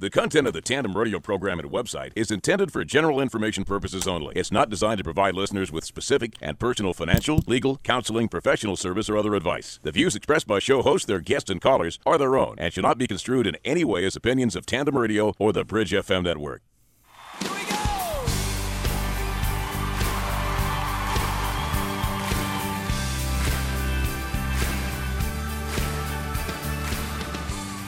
The content of the Tandem Radio program and website is intended for general information purposes only. It's not designed to provide listeners with specific and personal financial, legal, counseling, professional service, or other advice. The views expressed by show hosts, their guests, and callers are their own and should not be construed in any way as opinions of Tandem Radio or the Bridge FM network.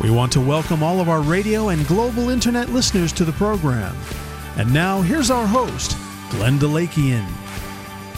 We want to welcome all of our radio and global internet listeners to the program. And now, here's our host, Glenn DeLakian.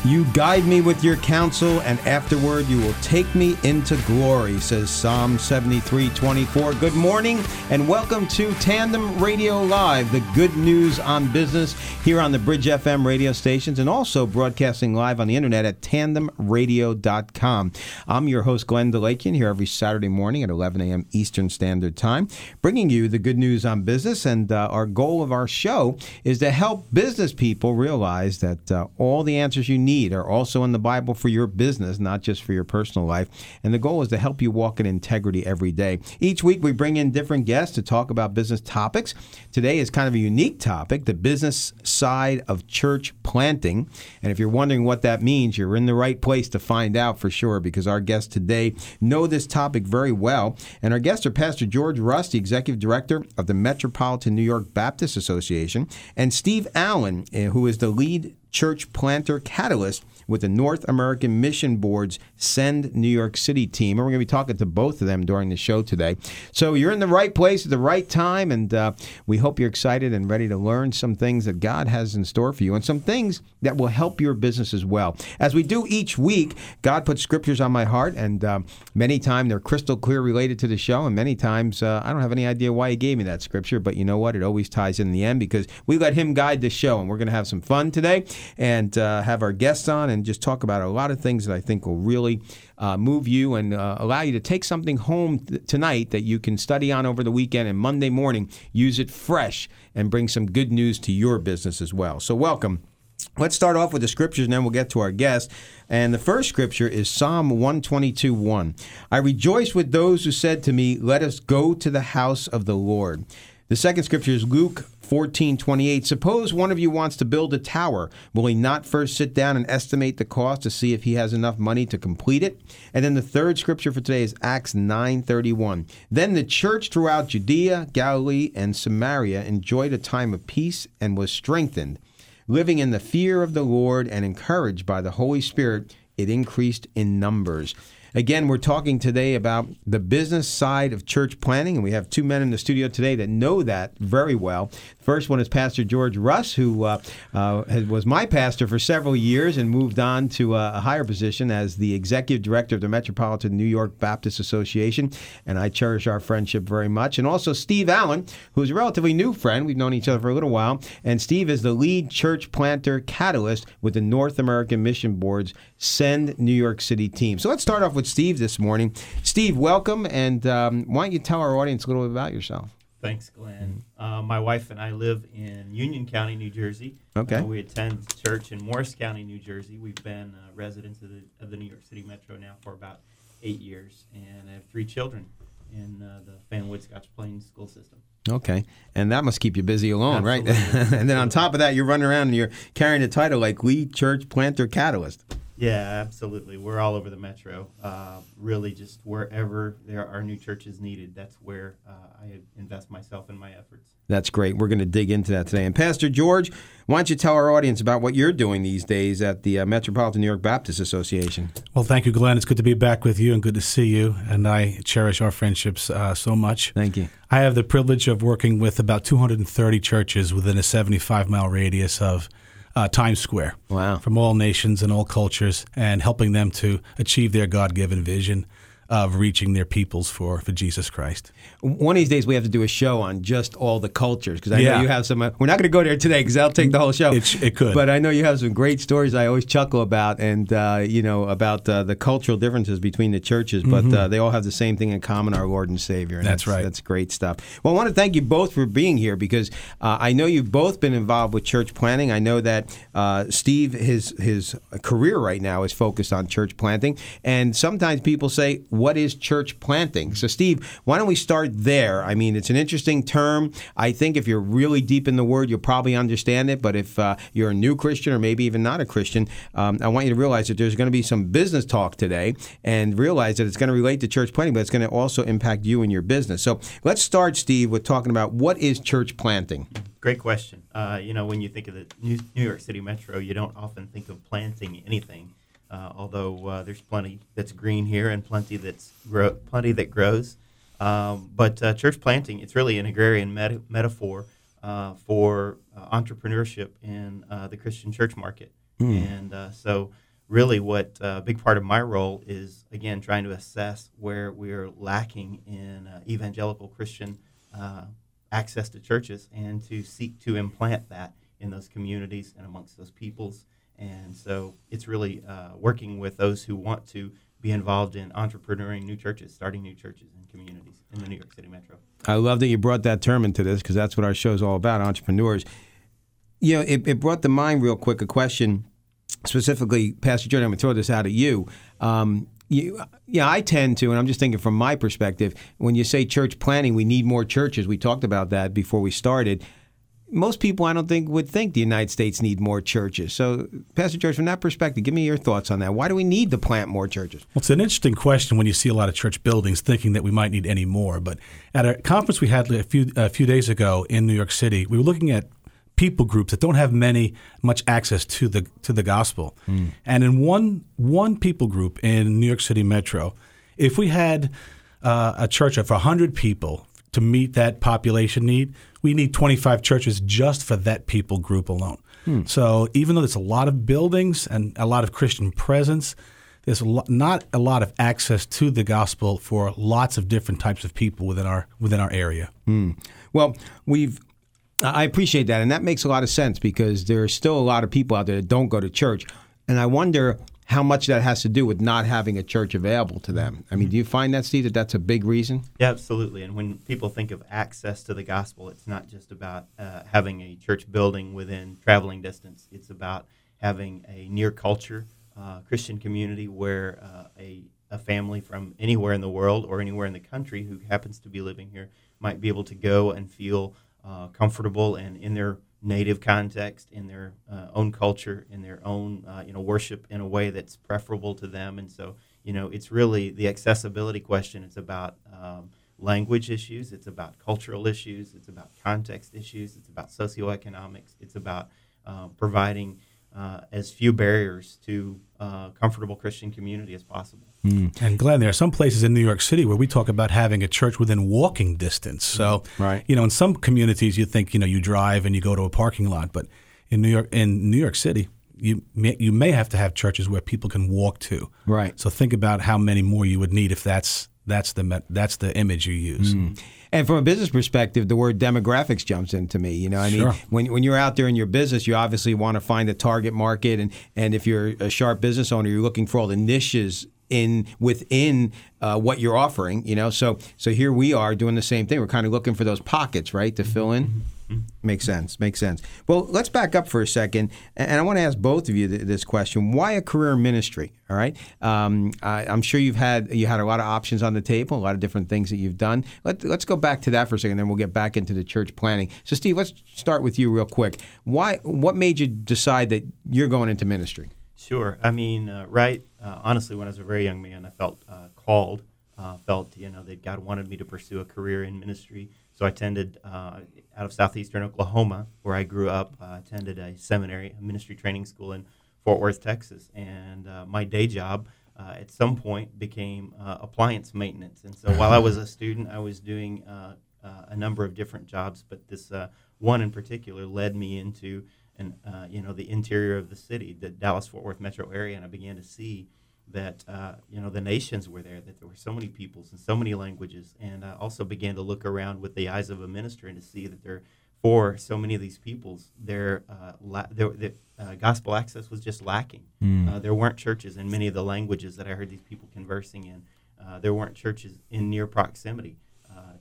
You guide me with your counsel, and afterward you will take me into glory, says Psalm 73 24. Good morning, and welcome to Tandem Radio Live, the good news on business here on the Bridge FM radio stations, and also broadcasting live on the internet at tandemradio.com. I'm your host, Glenn DeLakian, here every Saturday morning at 11 a.m. Eastern Standard Time, bringing you the good news on business. And uh, our goal of our show is to help business people realize that uh, all the answers you need need are also in the Bible for your business, not just for your personal life. And the goal is to help you walk in integrity every day. Each week, we bring in different guests to talk about business topics. Today is kind of a unique topic the business side of church planting. And if you're wondering what that means, you're in the right place to find out for sure because our guests today know this topic very well. And our guests are Pastor George Russ, the Executive Director of the Metropolitan New York Baptist Association, and Steve Allen, eh, who is the lead church planter catalyst with the North American Mission Board's Send New York City team. And we're going to be talking to both of them during the show today. So you're in the right place at the right time, and uh, we hope you're excited and ready to learn some things that God has in store for you and some things that will help your business as well. As we do each week, God puts scriptures on my heart, and uh, many times they're crystal clear related to the show, and many times uh, I don't have any idea why He gave me that scripture, but you know what? It always ties in the end because we let Him guide the show, and we're going to have some fun today and uh, have our guests on and just talk about a lot of things that I think will really uh, move you and uh, allow you to take something home th- tonight that you can study on over the weekend and Monday morning use it fresh and bring some good news to your business as well. So, welcome. Let's start off with the scriptures and then we'll get to our guest. And the first scripture is Psalm 122 1. I rejoice with those who said to me, Let us go to the house of the Lord. The second scripture is Luke 1428. Suppose one of you wants to build a tower. Will he not first sit down and estimate the cost to see if he has enough money to complete it? And then the third scripture for today is Acts 9:31. Then the church throughout Judea, Galilee, and Samaria enjoyed a time of peace and was strengthened. Living in the fear of the Lord and encouraged by the Holy Spirit, it increased in numbers. Again, we're talking today about the business side of church planting, and we have two men in the studio today that know that very well. First one is Pastor George Russ, who uh, uh, was my pastor for several years and moved on to a higher position as the executive director of the Metropolitan New York Baptist Association. And I cherish our friendship very much. And also Steve Allen, who's a relatively new friend. We've known each other for a little while. And Steve is the lead church planter catalyst with the North American Mission Board's Send New York City team. So let's start off with Steve this morning. Steve, welcome. And um, why don't you tell our audience a little bit about yourself? Thanks, Glenn. Uh, my wife and I live in Union County, New Jersey. Okay. Uh, we attend church in Morris County, New Jersey. We've been uh, residents of the, of the New York City Metro now for about eight years, and I have three children in uh, the Fanwood Scotch Plains school system. Okay, and that must keep you busy alone, Absolutely. right? and then on top of that, you're running around and you're carrying a title like lead church planter catalyst. Yeah, absolutely. We're all over the metro. Uh, really, just wherever there are new churches needed, that's where uh, I invest myself in my efforts. That's great. We're going to dig into that today. And Pastor George, why don't you tell our audience about what you're doing these days at the uh, Metropolitan New York Baptist Association? Well, thank you, Glenn. It's good to be back with you and good to see you. And I cherish our friendships uh, so much. Thank you. I have the privilege of working with about 230 churches within a 75 mile radius of uh, Times Square. Wow. From all nations and all cultures, and helping them to achieve their God given vision of reaching their peoples for, for Jesus Christ. One of these days, we have to do a show on just all the cultures because I Yeah. know you have some. Uh, we're not going to go there today because that'll take the whole show. It, it could. But I know you have some great stories I always chuckle about, and uh, you know about uh, the cultural differences between the churches, but uh, they all have the same thing in common: our Lord and Savior. And Mm-hmm. That's right. That's great stuff. Well, I want to thank you both for being here because uh, I know you've both been involved with church planting. I know that uh, Steve, his his career right now is focused on church planting, and sometimes people say, "What is church planting?" So, Steve, why don't we start there? I mean, it's an interesting term. I think if you're really deep in the word, you'll probably understand it. But if uh, you're a new Christian or maybe even not a Christian, um, I want you to realize that there's going to be some business talk today, and realize that it's going to relate to church planting, but it's going to also impact you and your business. So, let's start, Steve, with talking about what is church planting. Great question. Uh, you know, when you think of the New, New York City Metro, you don't often think of planting anything. Uh, although uh, there's plenty that's green here and plenty that's grow, plenty that grows. Um, but uh, church planting, it's really an agrarian meta- metaphor uh, for uh, entrepreneurship in uh, the Christian church market. And uh, so, really, what uh, a big part of my role is again trying to assess where we're lacking in uh, evangelical Christian uh, access to churches and to seek to implant that in those communities and amongst those peoples. And so it's really uh, working with those who want to be involved in entrepreneuring new churches, starting new churches and communities in the New York City metro. I love that you brought that term into this because that's what our show is all about entrepreneurs. You know, it, it brought to mind real quick a question specifically, Pastor George, I'm going to throw this out at you. Um, you, yeah, I tend to, and I'm just thinking from my perspective, when you say church planting, we need more churches. We talked about that before we started. Most people, I don't think, would think the United States need more churches. So, Pastor George, from that perspective, give me your thoughts on that. Why do we need to plant more churches? Well, it's an interesting question when you see a lot of church buildings thinking that we might need any more. But at a conference we had a few a few days ago in New York City, we were looking at people groups that don't have many much access to the to the gospel. And in one one people group in New York City Metro, if we had uh, a church of 100 people to meet that population need, we need 25 churches just for that people group alone. Hmm. So even though there's a lot of buildings and a lot of Christian presence, there's a not a lot of access to the gospel for lots of different types of people within our within our area. Hmm. Well, we've. I appreciate that, and that makes a lot of sense because there are still a lot of people out there that don't go to church, and I wonder how much that has to do with not having a church available to them. I mean, do you find that, Steve, that that's a big reason? Yeah, absolutely. And when people think of access to the gospel, it's not just about uh, having a church building within traveling distance. It's about having a near culture uh, Christian community where uh, a, a family from anywhere in the world or anywhere in the country who happens to be living here might be able to go and feel uh, comfortable and in their native context, in their uh, own culture, in their own uh, you know worship in a way that's preferable to them. And so you know it's really the accessibility question. It's about um, language issues. It's about cultural issues. It's about context issues. It's about socioeconomics. It's about uh, providing uh, as few barriers to uh, comfortable Christian community as possible. And Glenn, there are some places in New York City where we talk about having a church within walking distance. So, Right. you know, in some communities, you think you know you drive and you go to a parking lot, but in New York, in New York City, you may, you may have to have churches where people can walk to. Right. So think about how many more you would need if that's that's the that's the image you use. And from a business perspective, the word demographics jumps into me. You know, I Sure. mean, when, when you're out there in your business, you obviously want to find a target market, and and if you're a sharp business owner, you're looking for all the niches in within uh, what you're offering. You know, so so here we are doing the same thing. We're kind of looking for those pockets, right, to fill in. Makes sense. Makes sense. Well, let's back up for a second, and I want to ask both of you th- this question: Why a career ministry? All right. Um, I, I'm sure you've had you had a lot of options on the table, a lot of different things that you've done. Let, let's go back to that for a second, then we'll get back into the church planting. So, Steve, let's start with you real quick. Why? What made you decide that you're going into ministry? Sure. I mean, uh, right. Uh, honestly, when I was a very young man, I felt uh, called. Uh, felt you know that God wanted me to pursue a career in ministry. So I attended uh, out of southeastern Oklahoma, where I grew up. I attended a seminary, a ministry training school in Fort Worth, Texas, and uh, my day job. Uh, at some point, became uh, appliance maintenance, and so while I was a student, I was doing a number of different jobs, but this one in particular led me into uh, you know the interior of the city, the Dallas Fort Worth metro area, and I began to see that uh, you know the nations were there, that there were so many peoples and so many languages, and I also began to look around with the eyes of a minister and to see that there, for so many of these peoples, their uh, la- their, their uh, gospel access was just lacking. Mm. there weren't churches in many of the languages that I heard these people conversing in. Uh, there weren't churches in near proximity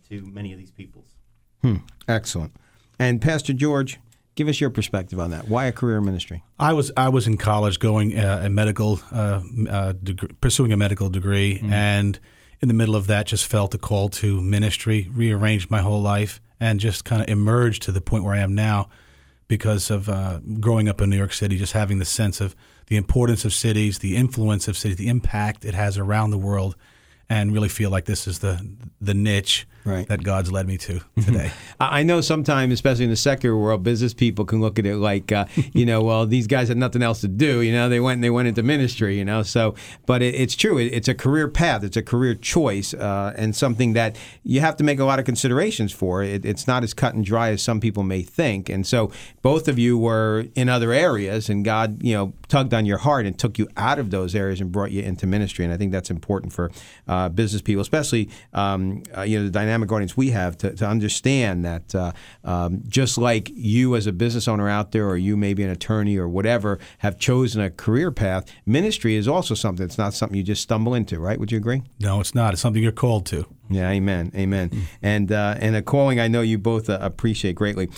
to many of these peoples. Hmm. Excellent. And Pastor George, Give us your perspective on that. Why a career ministry? I was I was in college going uh, a medical uh, uh, degree, pursuing a medical degree, mm-hmm. and in the middle of that, just felt a call to ministry. Rearranged my whole life, and just kind of emerged to the point where I am now, because of uh, growing up in New York City, just having the sense of the importance of cities, the influence of cities, the impact it has around the world, and really feel like this is the the niche right. that God's led me to mm-hmm. today. I know sometimes, especially in the secular world, business people can look at it like, uh, you know, well, these guys had nothing else to do. You know, they went and they went into ministry. You know, so but it, it's true. It, it's a career path. It's a career choice, uh, and something that you have to make a lot of considerations for. It, it's not as cut and dry as some people may think. And so both of you were in other areas, and God, you know, tugged on your heart and took you out of those areas and brought you into ministry. And I think that's important for uh, business people, especially um, uh, you know the dynamic audience we have to, to understand that uh, um, just like you as a business owner out there, or you maybe an attorney or whatever, have chosen a career path, ministry is also something. It's not something you just stumble into, right? Would you agree? No, it's not. It's something you're called to. Yeah, amen, amen. Mm. And uh, and a calling I know you both uh, appreciate greatly.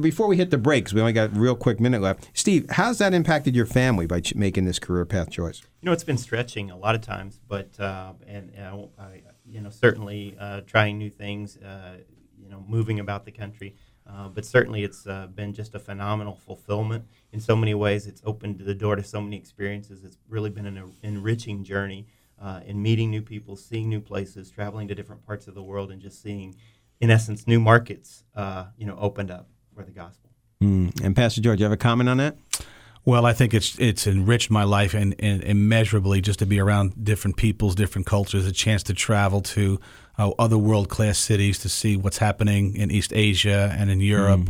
Before we hit the breaks, we only got a real quick minute left. Steve, how's that impacted your family by ch- making this career path choice? You know, it's been stretching a lot of times, but uh, and, and I, you know, certainly uh, trying new things, uh, you know, moving about the country. Uh, but certainly, it's been just a phenomenal fulfillment in so many ways. It's opened the door to so many experiences. It's really been an enriching journey uh, in meeting new people, seeing new places, traveling to different parts of the world, and just seeing, in essence, new markets, uh, you know, opened up for the gospel. Mm. And Pastor George, you have a comment on that? Well, I think it's it's enriched my life and, and immeasurably just to be around different peoples, different cultures, a chance to travel to uh, other world class cities to see what's happening in East Asia and in Europe. Mm.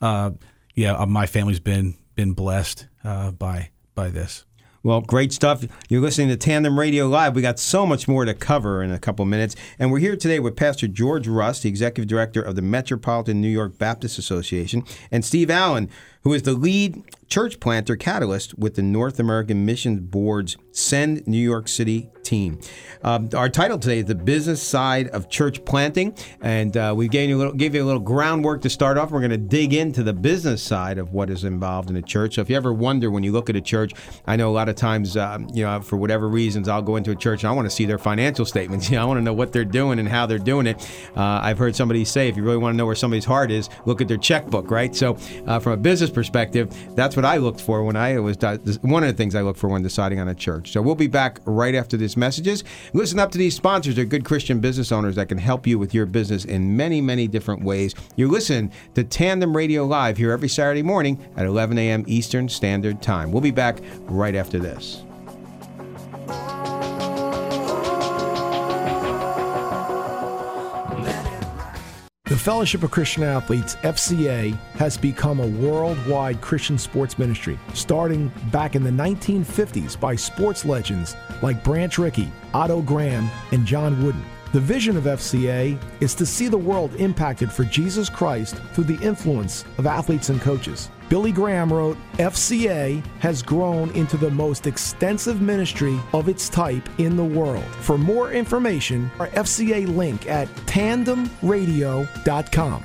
Uh, yeah, uh, my family's been been blessed uh, by by this. Well, great stuff. You're listening to Tandem Radio Live. We got so much more to cover in a couple minutes. And we're here today with Pastor George Russ, the Executive Director of the Metropolitan New York Baptist Association, and Steve Allen, who is the lead church planter catalyst with the North American Missions Board's Send New York City team. Um, our title today is The Business Side of Church Planting, and uh, we gave you, a little, gave you a little groundwork to start off. We're going to dig into the business side of what is involved in a church. So if you ever wonder when you look at a church, I know a lot of times, uh, you know, for whatever reasons, I'll go into a church and I want to see their financial statements. You know, I want to know what they're doing and how they're doing it. Uh, I've heard somebody say, if you really want to know where somebody's heart is, look at their checkbook, right? So uh, from a business perspective, that's what I looked for when I was one of the things I look for when deciding on a church. So we'll be back right after these messages. Listen up to these sponsors. They're good Christian business owners that can help you with your business in many, many different ways. You listen to Tandem Radio Live here every Saturday morning at 11 a.m. Eastern Standard Time. We'll be back right after this. The Fellowship of Christian Athletes, FCA, has become a worldwide Christian sports ministry, starting back in the 1950s by sports legends like Branch Rickey, Otto Graham, and John Wooden. The vision of FCA is to see the world impacted for Jesus Christ through the influence of athletes and coaches. Billy Graham wrote, FCA has grown into the most extensive ministry of its type in the world. For more information, our FCA link at tandemradio.com.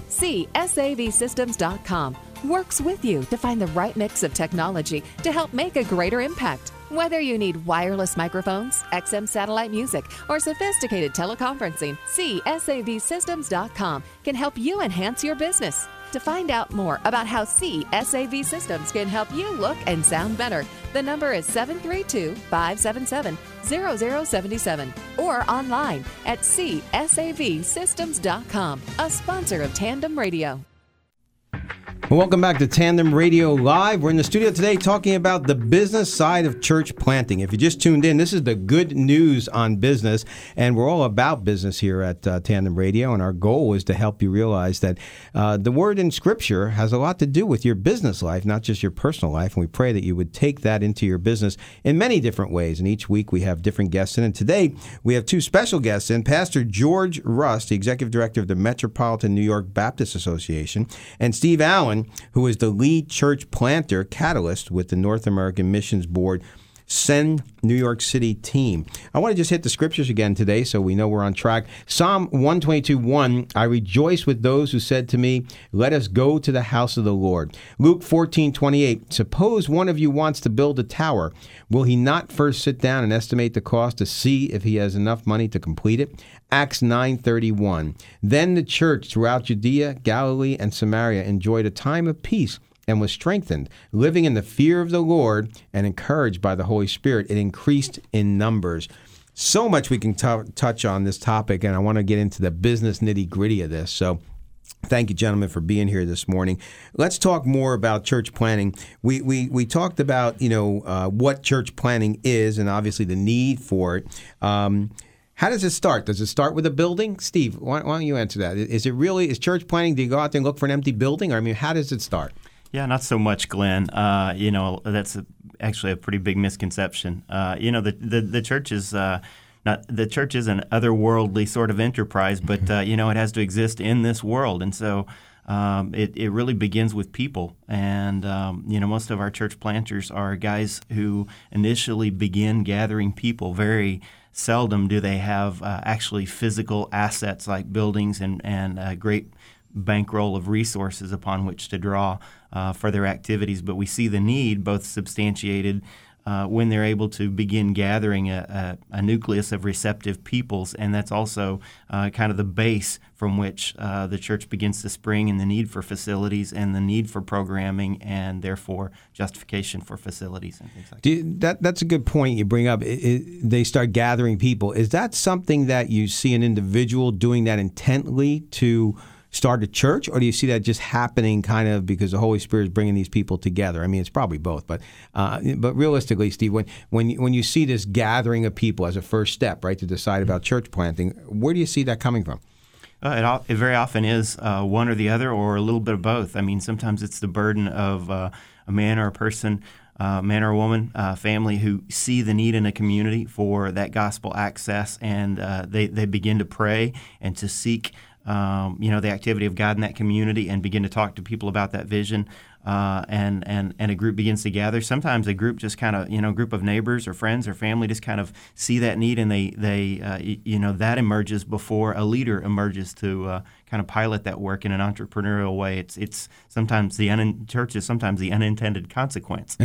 CSAVSystems.com works with you to find the right mix of technology to help make a greater impact. Whether you need wireless microphones, XM satellite music, or sophisticated teleconferencing, CSAVSystems.com can help you enhance your business. To find out more about how CSAV Systems can help you look and sound better, the number is 732 577 0077 or online at csavsystems.com, a sponsor of Tandem Radio. Well, welcome back to Tandem Radio Live. We're in the studio today talking about the business side of church planting. If you just tuned in, this is the good news on business, and we're all about business here at uh, Tandem Radio. And our goal is to help you realize that uh, the word in Scripture has a lot to do with your business life, not just your personal life. And we pray that you would take that into your business in many different ways. And each week we have different guests in. And today we have two special guests in Pastor George Russ, the executive director of the Metropolitan New York Baptist Association, and Steve Allen who is the lead church planter catalyst with the North American Missions Board Send New York City team. I want to just hit the scriptures again today so we know we're on track. Psalm 122 1 I rejoice with those who said to me, Let us go to the house of the Lord. Luke 14 28 Suppose one of you wants to build a tower. Will he not first sit down and estimate the cost to see if he has enough money to complete it? Acts 9:31 Then the church throughout Judea, Galilee, and Samaria enjoyed a time of peace and was strengthened, living in the fear of the Lord and encouraged by the Holy Spirit. It increased in numbers. So much we can t- touch on this topic, and I want to get into the business nitty gritty of this. So, Thank you, gentlemen, for being here this morning. Let's talk more about church planting. We we, we talked about you know uh, what church planting is, and obviously the need for it. Um, how does it start? Does it start with a building, Steve? Why, why, don't you answer that? Is it really is church planting? Do you go out there and look for an empty building? Or, I mean, how does it start? Yeah, not so much, Glenn. Uh, you know, that's a, actually a pretty big misconception. Uh, you know, the the, the church is. Uh, not the church is an otherworldly sort of enterprise, but uh, you know it has to exist in this world, and so um, it, it really begins with people. And, um, you know, most of our church planters are guys who initially begin gathering people. Very seldom do they have uh, actually physical assets like buildings and, and a great bankroll of resources upon which to draw uh, for their activities. But we see the need both substantiated uh, when they're able to begin gathering a, a, a, nucleus of receptive peoples, and that's also uh, kind of the base from which uh, the church begins to spring in the need for facilities and the need for programming, and therefore justification for facilities and things like you, that. That's a good point you bring up. It, it, they start gathering people. Is that something that you see an individual doing that intently to? Start a church, or do you see that just happening kind of because the Holy Spirit is bringing these people together? I mean, it's probably both, but uh, but realistically, Steve, when when you, when you see this gathering of people as a first step, right, to decide about church planting, where do you see that coming from? Uh, it, it, very often is uh, one or the other, or a little bit of both. I mean, sometimes it's the burden of uh, a man or a person uh, man or woman, uh, family who see the need in a community for that gospel access, and uh, they, they begin to pray and to seek um, you know, the activity of God in that community and begin to talk to people about that vision. Uh, and and and a group begins to gather. Sometimes a group just kind of you know, a group of neighbors or friends or family just kind of see that need, and they they uh, you know that emerges before a leader emerges to uh, kind of pilot that work in an entrepreneurial way. It's it's sometimes the un- church is sometimes the unintended consequence.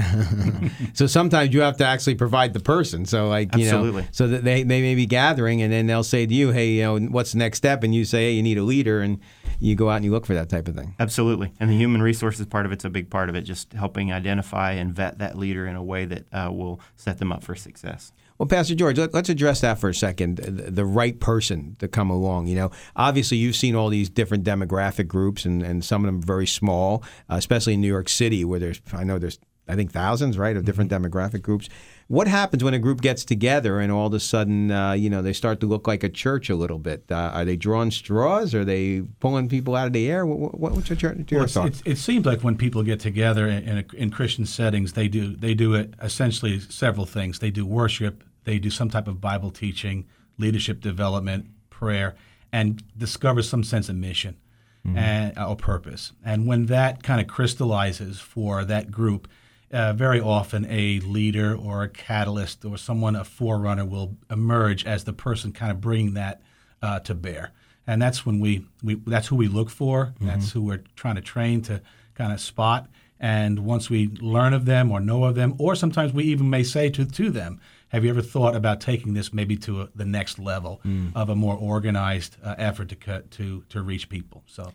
so sometimes you have to actually provide the person. So like you Absolutely. know, so that they, they may be gathering, and then they'll say to you, "Hey, you know, what's the next step?" And you say, "Hey, you need a leader," and you go out and you look for that type of thing. Absolutely, and the human resources part of it's a big part of it. Just helping identify and vet that leader in a way that uh, will set them up for success. Well, Pastor George, let, us address that for a second. The, the, right person to come along. You know, obviously you've seen all these different demographic groups, and, and some of them very small, uh, especially in New York City, where there's I know there's I think thousands, right, of different mm-hmm. demographic groups. What happens when a group gets together and all of a sudden, uh, you know, they start to look like a church a little bit? Uh, are they drawing straws? Are they pulling people out of the air? What, what, what's your, your well, thoughts? It, it, seems like when people get together in, in Christian settings, they do they do it essentially several things. They do worship, they do some type of Bible teaching, leadership development, prayer, and discover some sense of mission mm-hmm. and or purpose. And when that kind of crystallizes for that group uh, very often a leader or a catalyst or someone, a forerunner, will emerge as the person kind of bringing that uh, to bear. And that's when we, we that's who we look for. Mm-hmm. That's who we're trying to train to kind of spot. And once we learn of them or know of them, or sometimes we even may say to, to them, have you ever thought about taking this maybe to a, the next level mm. of a more organized uh, effort to, cut, to, to reach people? So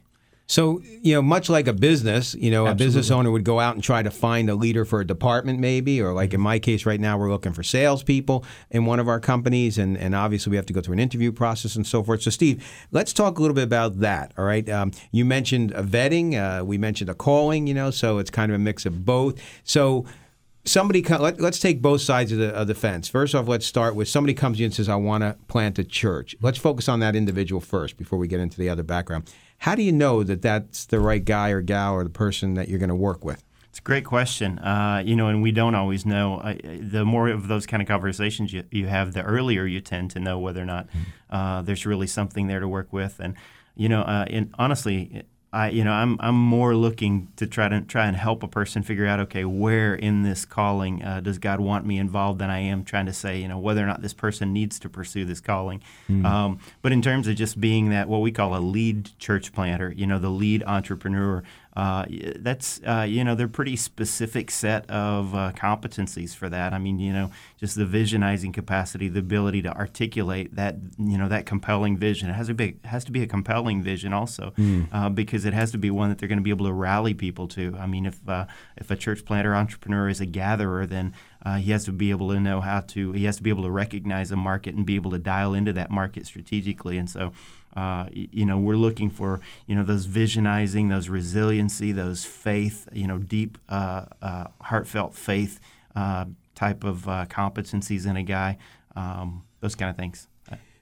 so, you know, much like a business, you know, Absolutely. a business owner would go out and try to find a leader for a department, maybe, or like in my case right now, we're looking for salespeople in one of our companies, and, and obviously we have to go through an interview process and so forth. So, Steve, let's talk a little bit about that, all right? Um, you mentioned a vetting, uh, we mentioned a calling, you know, so it's kind of a mix of both. So, somebody let, us take both sides of the, of the fence first off let's start with somebody comes in and says i want to plant a church let's focus on that individual first before we get into the other background how do you know that that's the right guy or gal or the person that you're going to work with? It's a great question. Uh, you know, and we don't always know. Uh, the more of those kind of conversations you, you, have, the earlier you tend to know whether or not hmm. uh, there's really something there to work with. And you know, uh, and honestly, I, you know, I'm I'm more looking to try to try and help a person figure out, okay, where in this calling uh, does God want me involved? Than I am trying to say, you know, whether or not this person needs to pursue this calling. Mm. Um, but in terms of just being that what we call a lead church planter, you know, the lead entrepreneur, uh, that's uh, you know they're pretty specific set of uh, competencies for that. I mean, you know, just the visionizing capacity, the ability to articulate that you know that compelling vision. It has to be has to be a compelling vision also, mm. because it has to be one that they're going to be able to rally people to. I mean, if uh, if a church planter entrepreneur is a gatherer, then uh, he has to be able to know how to. He has to be able to recognize a market and be able to dial into that market strategically. And so, uh, you know, we're looking for you know those visionizing, those resiliency, those faith, you know, deep, uh, uh heartfelt faith uh, type of uh, competencies in a guy. Um, those kind of things.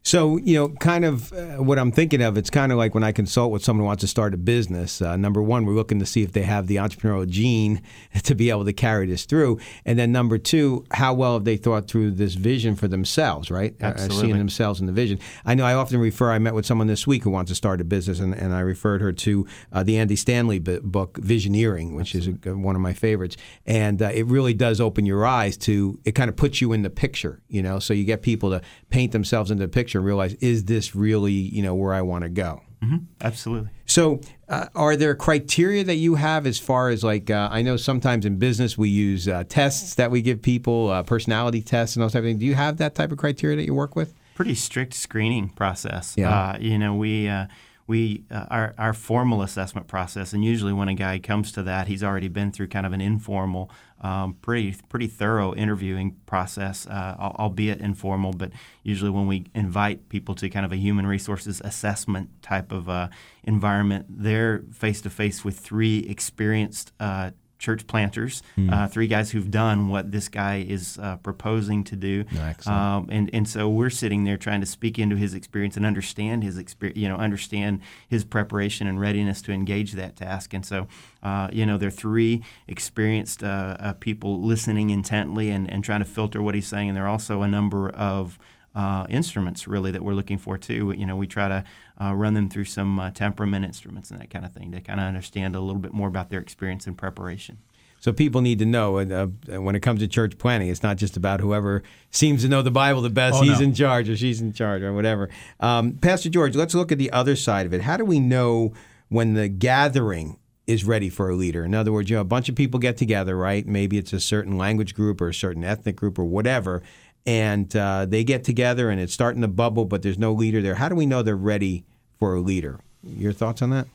So, you know, kind of uh, what I'm thinking of, it's kind of like when I consult with someone who wants to start a business. Uh, number one, we're looking to see if they have the entrepreneurial gene to be able to carry this through. And then number two, how well have they thought through this vision for themselves, right? Uh, uh, Absolutely. Uh, seeing themselves in the vision. I know I often refer, I met with someone this week who wants to start a business, and, and I referred her to uh, the Andy Stanley book, Visioneering, which Absolutely. is a, one of my favorites. And it really does open your eyes to, it kind of puts you in the picture, you know? So you get people to paint themselves into the picture and realize, is this really, you know, where I want to go? Mm-hmm. Absolutely. So, uh, are there criteria that you have as far as like uh, I know sometimes in business we use uh, tests that we give people, uh, personality tests and all type of things. Do you have that type of criteria that you work with? Pretty strict screening process. Yeah. Uh, you know, we uh, we uh, our, our formal assessment process and usually when a guy comes to that he's already been through kind of an informal um, pretty pretty thorough interviewing process uh, albeit informal but usually when we invite people to kind of a human resources assessment type of uh, environment they're face to face with three experienced uh, church planters, mm. uh, three guys who've done what this guy is uh, proposing to do. Um, and and so we're sitting there trying to speak into his experience and understand his experience, you know, understand his preparation and readiness to engage that task. And so, uh, you know, there are three experienced uh, uh, people listening intently and, and trying to filter what he's saying. And there are also a number of uh, instruments really that we're looking for too. You know, we try to uh, run them through some uh, temperament instruments and that kind of thing to kind of understand a little bit more about their experience and preparation. So people need to know uh, when it comes to church planting, it's not just about whoever seems to know the Bible the best. Oh, he's no. in charge or she's in charge or whatever. Um, Pastor George, let's look at the other side of it. How do we know when the gathering is ready for a leader? In other words, you know, a bunch of people get together, right? Maybe it's a certain language group or a certain ethnic group or whatever, and uh, they get together and it's starting to bubble, but there's no leader there. How do we know they're ready for a leader? Your thoughts on that?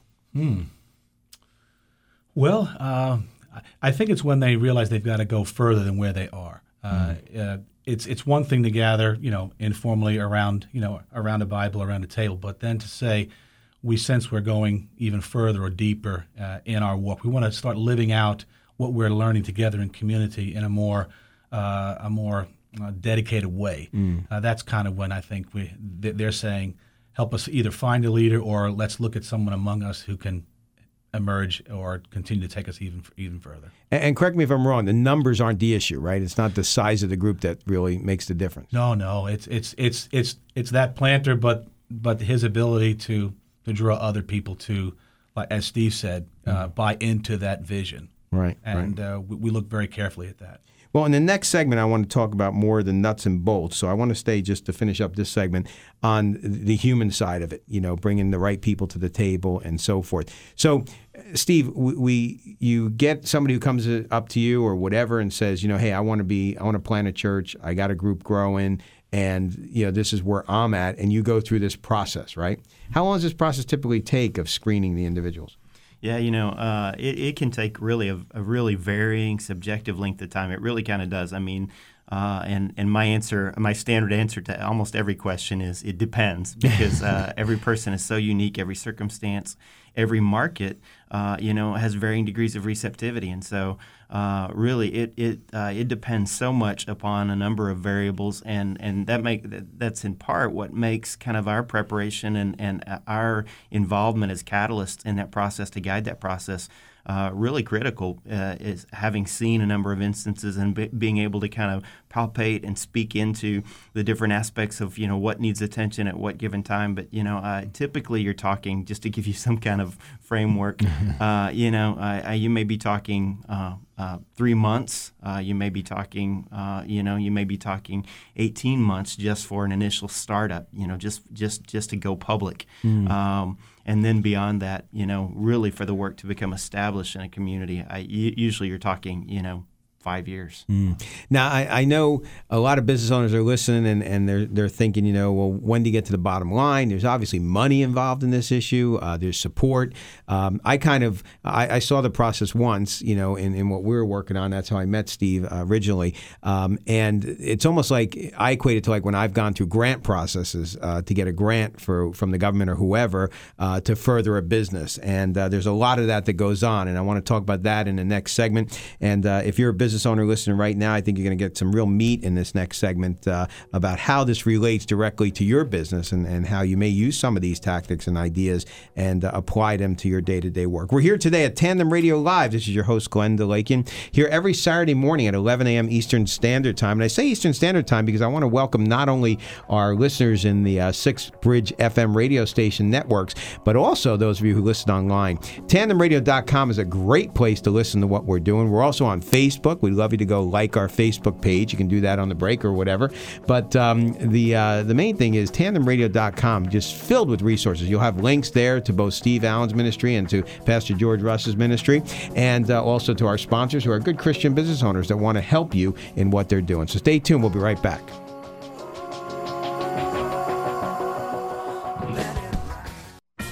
Well, uh, I- think it's when they realize they've got to go further than where they are. Uh, uh, it's it's one thing to gather, you know, informally around you know around a Bible, around a table, but then to say we sense we're going even further or deeper uh, in our walk. We want to start living out what we're learning together in community in a more uh, a more uh, dedicated way. Uh, that's kind of when I think we th- they're saying, help us either find a leader or let's look at someone among us who can emerge or continue to take us even even further. And, and correct me if I'm wrong. The numbers aren't the issue, right? It's not the size of the group that really makes the difference. No, no, it's it's it's it's it's that planter, but but his ability to to draw other people to, like as Steve said, uh, buy into that vision. Right, And uh, we, we look very carefully at that. Well, in the next segment, I want to talk about more of the nuts and bolts. So I want to stay just to finish up this segment on the human side of it, you know, bringing the right people to the table and so forth. So, Steve, we, we you get somebody who comes up to you or whatever and says, you know, hey, I want to be, I want to plant a church. I got a group growing, and you know, this is where I'm at. And you go through this process, right? How long does this process typically take of screening the individuals? Yeah, you know, uh, it, it can take really a, a really varying subjective length of time. It really kind of does. I mean, uh, and and my answer, my standard answer to almost every question is it depends because uh, every person is so unique, every circumstance, every market, uh, you know, has varying degrees of receptivity, and so uh, really it it uh, it depends so much upon a number of variables, and and that make that's in part what makes kind of our preparation and and our involvement as catalysts in that process to guide that process uh, really critical uh, is having seen a number of instances and be, being able to kind of palpate and speak into the different aspects of you know what needs attention at what given time. But you know, uh, typically you're talking just to give you some kind of framework. uh, you know, uh, you may be talking. Uh, three months, uh, you may be talking, uh, you know, you may be talking 18 months just for an initial startup, you know, just just just to go public. Um, and then beyond that, you know, really for the work to become established in a community, I, usually you're talking, you know, five years. Now, I, I know a lot of business owners are listening and, and they're, they're thinking, you know, well, when do you get to the bottom line? There's obviously money involved in this issue. Uh, there's support. Um, I kind of, I, I saw the process once, you know, in, in what we were working on. That's how I met Steve uh, originally. Um, and it's almost like I equate it to like when I've gone through grant processes uh, to get a grant for from the government or whoever uh, to further a business. And uh, there's a lot of that that goes on. And I want to talk about that in the next segment. And uh, if you're a business owner listening right now, I think you're going to get some real meat in this next segment uh, about how this relates directly to your business and, and how you may use some of these tactics and ideas and uh, apply them to your day to day work. We're here today at Tandem Radio Live. This is your host, Glenn DeLakian, here every Saturday morning at 11 a.m. Eastern Standard Time. And I say Eastern Standard Time because I want to welcome not only our listeners in the uh, Six Bridge FM radio station networks, but also those of you who listen online. TandemRadio.com is a great place to listen to what we're doing. We're also on Facebook. We'd love you to go like our Facebook page. You can do that on the break or whatever. But um, the uh, the main thing is TandemRadio.com, just filled with resources. You'll have links there to both Steve Allen's ministry and to Pastor George Russ's ministry, and uh, also to our sponsors who are good Christian business owners that want to help you in what they're doing. So stay tuned. We'll be right back.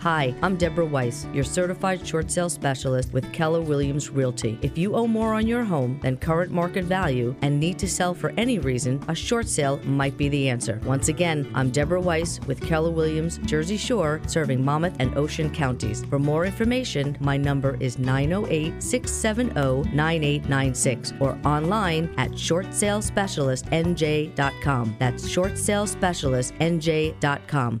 Hi, I'm Deborah Weiss, your certified short sale specialist with Keller Williams Realty. If you owe more on your home than current market value and need to sell for any reason, a short sale might be the answer. Once again, I'm Deborah Weiss with Keller Williams Jersey Shore, serving Monmouth and Ocean counties. For more information, my number is 908 670 9896 or online at shortsalespecialistnj.com. That's shortsalespecialistnj.com.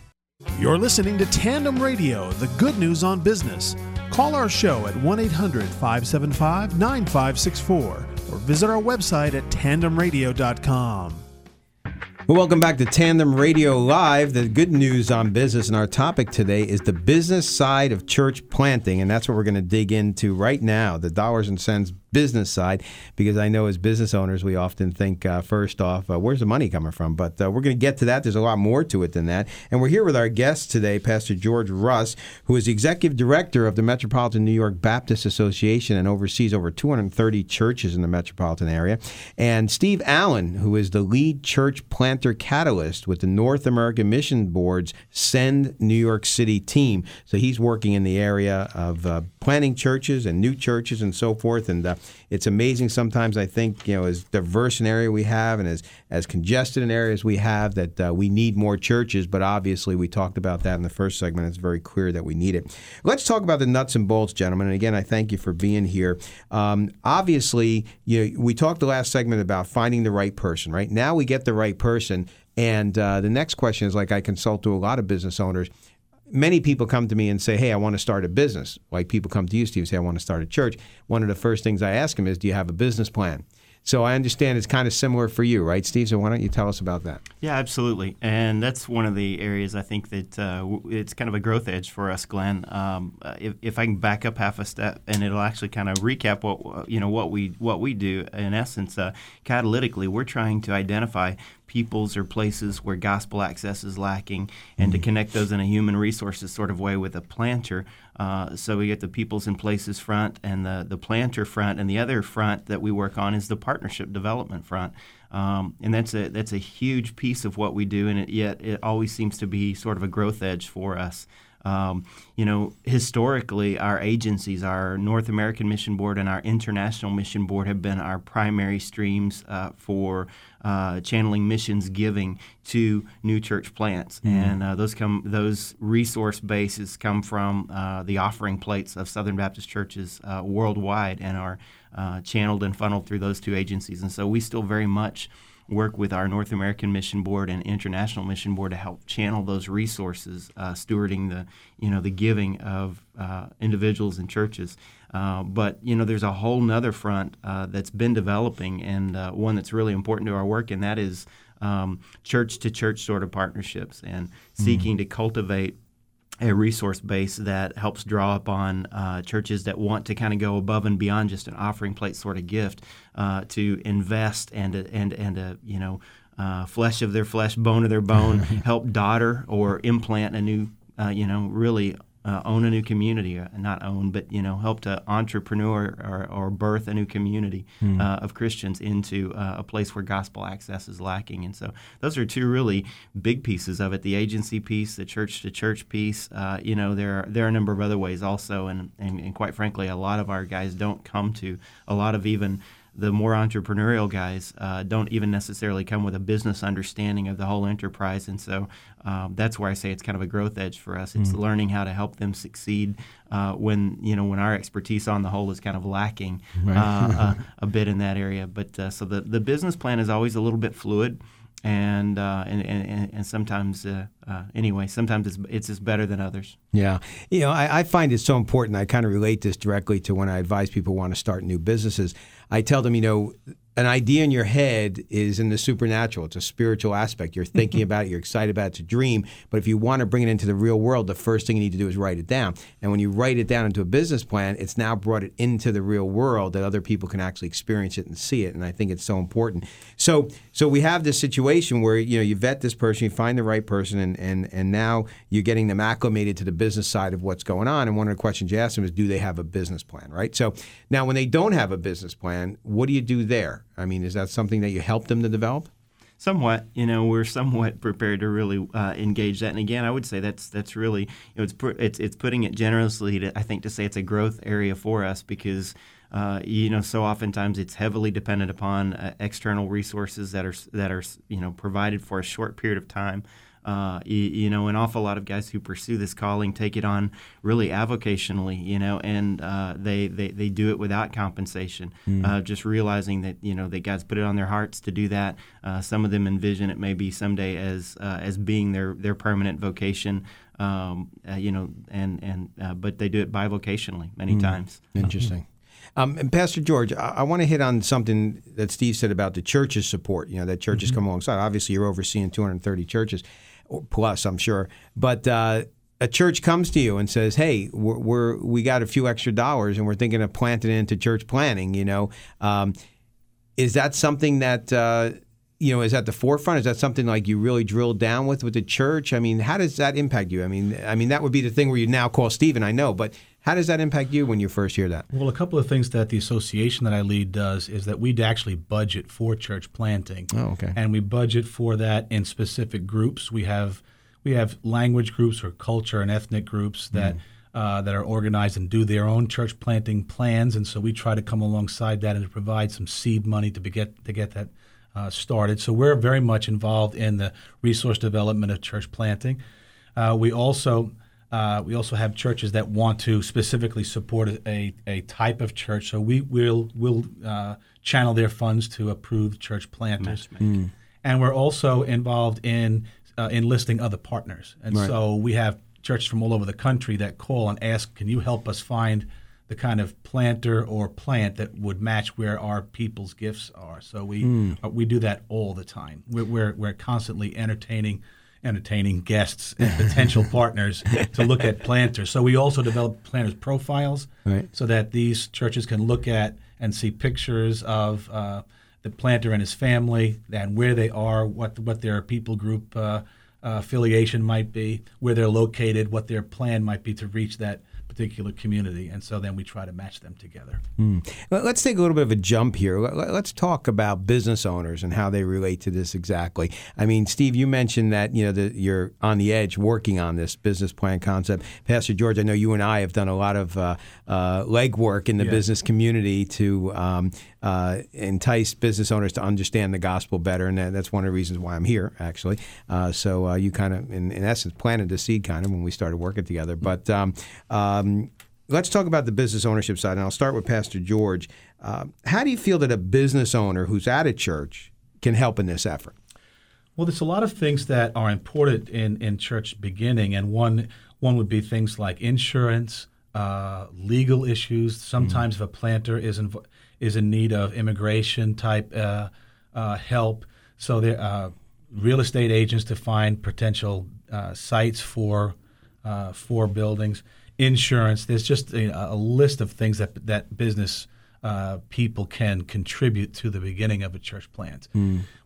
You're listening to Tandem Radio, the good news on business. Call our show at 1 800 575 9564 or visit our website at tandemradio.com. Well, welcome back to Tandem Radio Live, the good news on business. And our topic today is the business side of church planting. And that's what we're going to dig into right now the dollars and cents business side because I know as business owners, we often think uh, first off, uh, where's the money coming from? But uh, we're going to get to that. There's a lot more to it than that. And we're here with our guest today, Pastor George Russ, who is the executive director of the Metropolitan New York Baptist Association and oversees over 230 churches in the metropolitan area, and Steve Allen, who is the lead church planter catalyst with the North American Mission Board's Send New York City team. So he's working in the area of uh, planting churches and new churches and so forth. And uh, it's amazing sometimes. I think you know, as diverse an area we have, and as as congested an area as we have, that uh, we need more churches. But obviously, we talked about that in the first segment. It's very clear that we need it. Let's talk about the nuts and bolts, gentlemen. And again, I thank you for being here. Um, obviously, you know, we talked the last segment about finding the right person. Right now, we get the right person. And uh, the next question is like I consult to a lot of business owners many people come to me and say, Hey, I want to start a business. Like people come to you, Steve, and say, I want to start a church. One of the first things I ask them is, Do you have a business plan? So I understand it's kind of similar for you, right, Steve? So why don't you tell us about that? Yeah, absolutely. And that's one of the areas I think that uh, it's kind of a growth edge for us, Glenn. Um, uh, if, if, I can back up half a step, and it'll actually kind of recap what you know what we what we do. In essence, uh, catalytically, we're trying to identify peoples or places where gospel access is lacking and to mm-hmm. connect those in a human resources sort of way with a planter. Uh, so we get the peoples and places front and the, the planter front, and the other front that we work on is the partnership development front. Um, and that's a that's a huge piece of what we do, and it, yet it always seems to be sort of a growth edge for us. Um, you know, historically, our agencies, our North American Mission Board and our International Mission Board, have been our primary streams uh, for uh, channeling missions giving to new church plants, mm-hmm. and uh, those come those resource bases come from uh, the offering plates of Southern Baptist churches uh, worldwide, and are uh, channeled and funneled through those two agencies. And so we still very much work with our North American Mission Board and International Mission Board to help channel those resources, uh, stewarding the you know the giving of uh, individuals and churches. Uh, but you know there's a whole nother front uh, that's been developing and uh, one that's really important to our work, and that is church to church sort of partnerships and mm-hmm. seeking to cultivate a resource base that helps draw upon uh, churches that want to kind of go above and beyond just an offering plate sort of gift uh, to invest and and and uh, you know uh, flesh of their flesh, bone of their bone, help daughter or implant a new uh, you know really uh, own a new community, uh, not own, but you know, help to entrepreneur or, or birth a new community mm. uh, of Christians into uh, a place where gospel access is lacking. And so, those are two really big pieces of it: the agency piece, the church to church piece. Uh, you know, there are, there are a number of other ways also, and, and, and quite frankly, a lot of our guys don't come to a lot of even the more entrepreneurial guys uh, don't even necessarily come with a business understanding of the whole enterprise, and so um, that's where I say it's kind of a growth edge for us. It's Mm. learning how to help them succeed uh, when you know when our expertise on the whole is kind of lacking Right. uh, uh, a bit in that area. But uh, so the the business plan is always a little bit fluid. And, uh, and and and sometimes uh, uh, anyway, sometimes it's it's just better than others. Yeah. You know, I, I find it so important. I kind of relate this directly to when I advise people who want to start new businesses. I tell them, you know, an idea in your head is in the supernatural. It's a spiritual aspect. You're thinking about it, you're excited about it, it's a dream. But if you want to bring it into the real world, the first thing you need to do is write it down. And when you write it down into a business plan, it's now brought it into the real world that other people can actually experience it and see it. And I think it's so important. So so we have this situation where, you know, you vet this person, you find the right person, and and, and now you're getting them acclimated to the business side of what's going on. And one of the questions you ask them is, do they have a business plan, right? So now when they don't have a business plan, what do you do there? I mean, is that something that you help them to develop? Somewhat, you know, we're somewhat prepared to really uh, engage that. And again, I would say that's that's really, you know, it's it's it's putting it generously. To, I think to say it's a growth area for us because. Uh, you know, so oftentimes it's heavily dependent upon uh, external resources that are that are you know provided for a short period of time. Uh, you, you know, an awful lot of guys who pursue this calling take it on really avocationally, you know, and uh, they, they they do it without compensation. Mm. Uh, just realizing that you know that God's put it on their hearts to do that. Uh, some of them envision it maybe someday as uh, as being their their permanent vocation. Um, uh, you know, and and uh, but they do it bivocationally many Mm. times. Interesting. Um, and Pastor George, I, I want to hit on something that Steve said about the church's support. You know, that churches Mm-hmm. come alongside. Obviously, you're overseeing 230 churches, or plus, I'm sure. But uh, a church comes to you and says, "Hey, we're, we're we got a few extra dollars, and we're thinking of planting into church planting." You know, um, is that something that uh, you know is at the forefront? Is that something like you really drill down with with the church? I mean, how does that impact you? I mean, I mean that would be the thing where you now call Stephen. I know, but how does that impact you when you first hear that? Well, a couple of things that the association that I lead does is that we actually budget for church planting. Oh, okay. And we budget for that in specific groups. We have we have language groups or culture and ethnic groups that uh, that are organized and do their own church planting plans, and so we try to come alongside that and to provide some seed money to get to get that uh, started. So we're very much involved in the resource development of church planting. Uh, we also uh, we also have churches that want to specifically support a, a type of church, so we will will uh, channel their funds to approved church planters. Mm. And we're also involved in uh, enlisting other partners, and Right. so we have churches from all over the country that call and ask, "Can you help us find the kind of planter or plant that would match where our people's gifts are?" So we Mm. uh, we do that all the time. We're we're, we're constantly entertaining entertaining guests and potential partners to look at planters. So we also develop planters profiles Right. so that these churches can look at and see pictures of uh, the planter and his family and where they are, what what their people group uh, uh, affiliation might be, where they're located, what their plan might be to reach that particular community, and so then we try to match them together. Well, Let's take a little bit of a jump here. Let- let- Let's talk about business owners and how they relate to this exactly. I mean, Steve, you mentioned that you know that you're on the edge working on this business plan concept. Pastor George, I know you and I have done a lot of uh, uh, legwork in the Yeah. business community to um, uh, entice business owners to understand the gospel better, and that- that's one of the reasons why I'm here, actually. Uh, so uh, you kind of, in, in essence, planted the seed kind of when we started working together. But um, um, let's talk about the business ownership side, and I'll start with Pastor George. Uh, how do you feel that a business owner who's at a church can help in this effort? Well, there's a lot of things that are important in, in church beginning, and one one would be things like insurance, uh, legal issues. Sometimes if a planter is in, is in need of immigration type uh, uh, help, so there uh, real estate agents to find potential uh, sites for uh, for buildings, insurance. There's just a, a list of things that that business uh, people can contribute to the beginning of a church plant.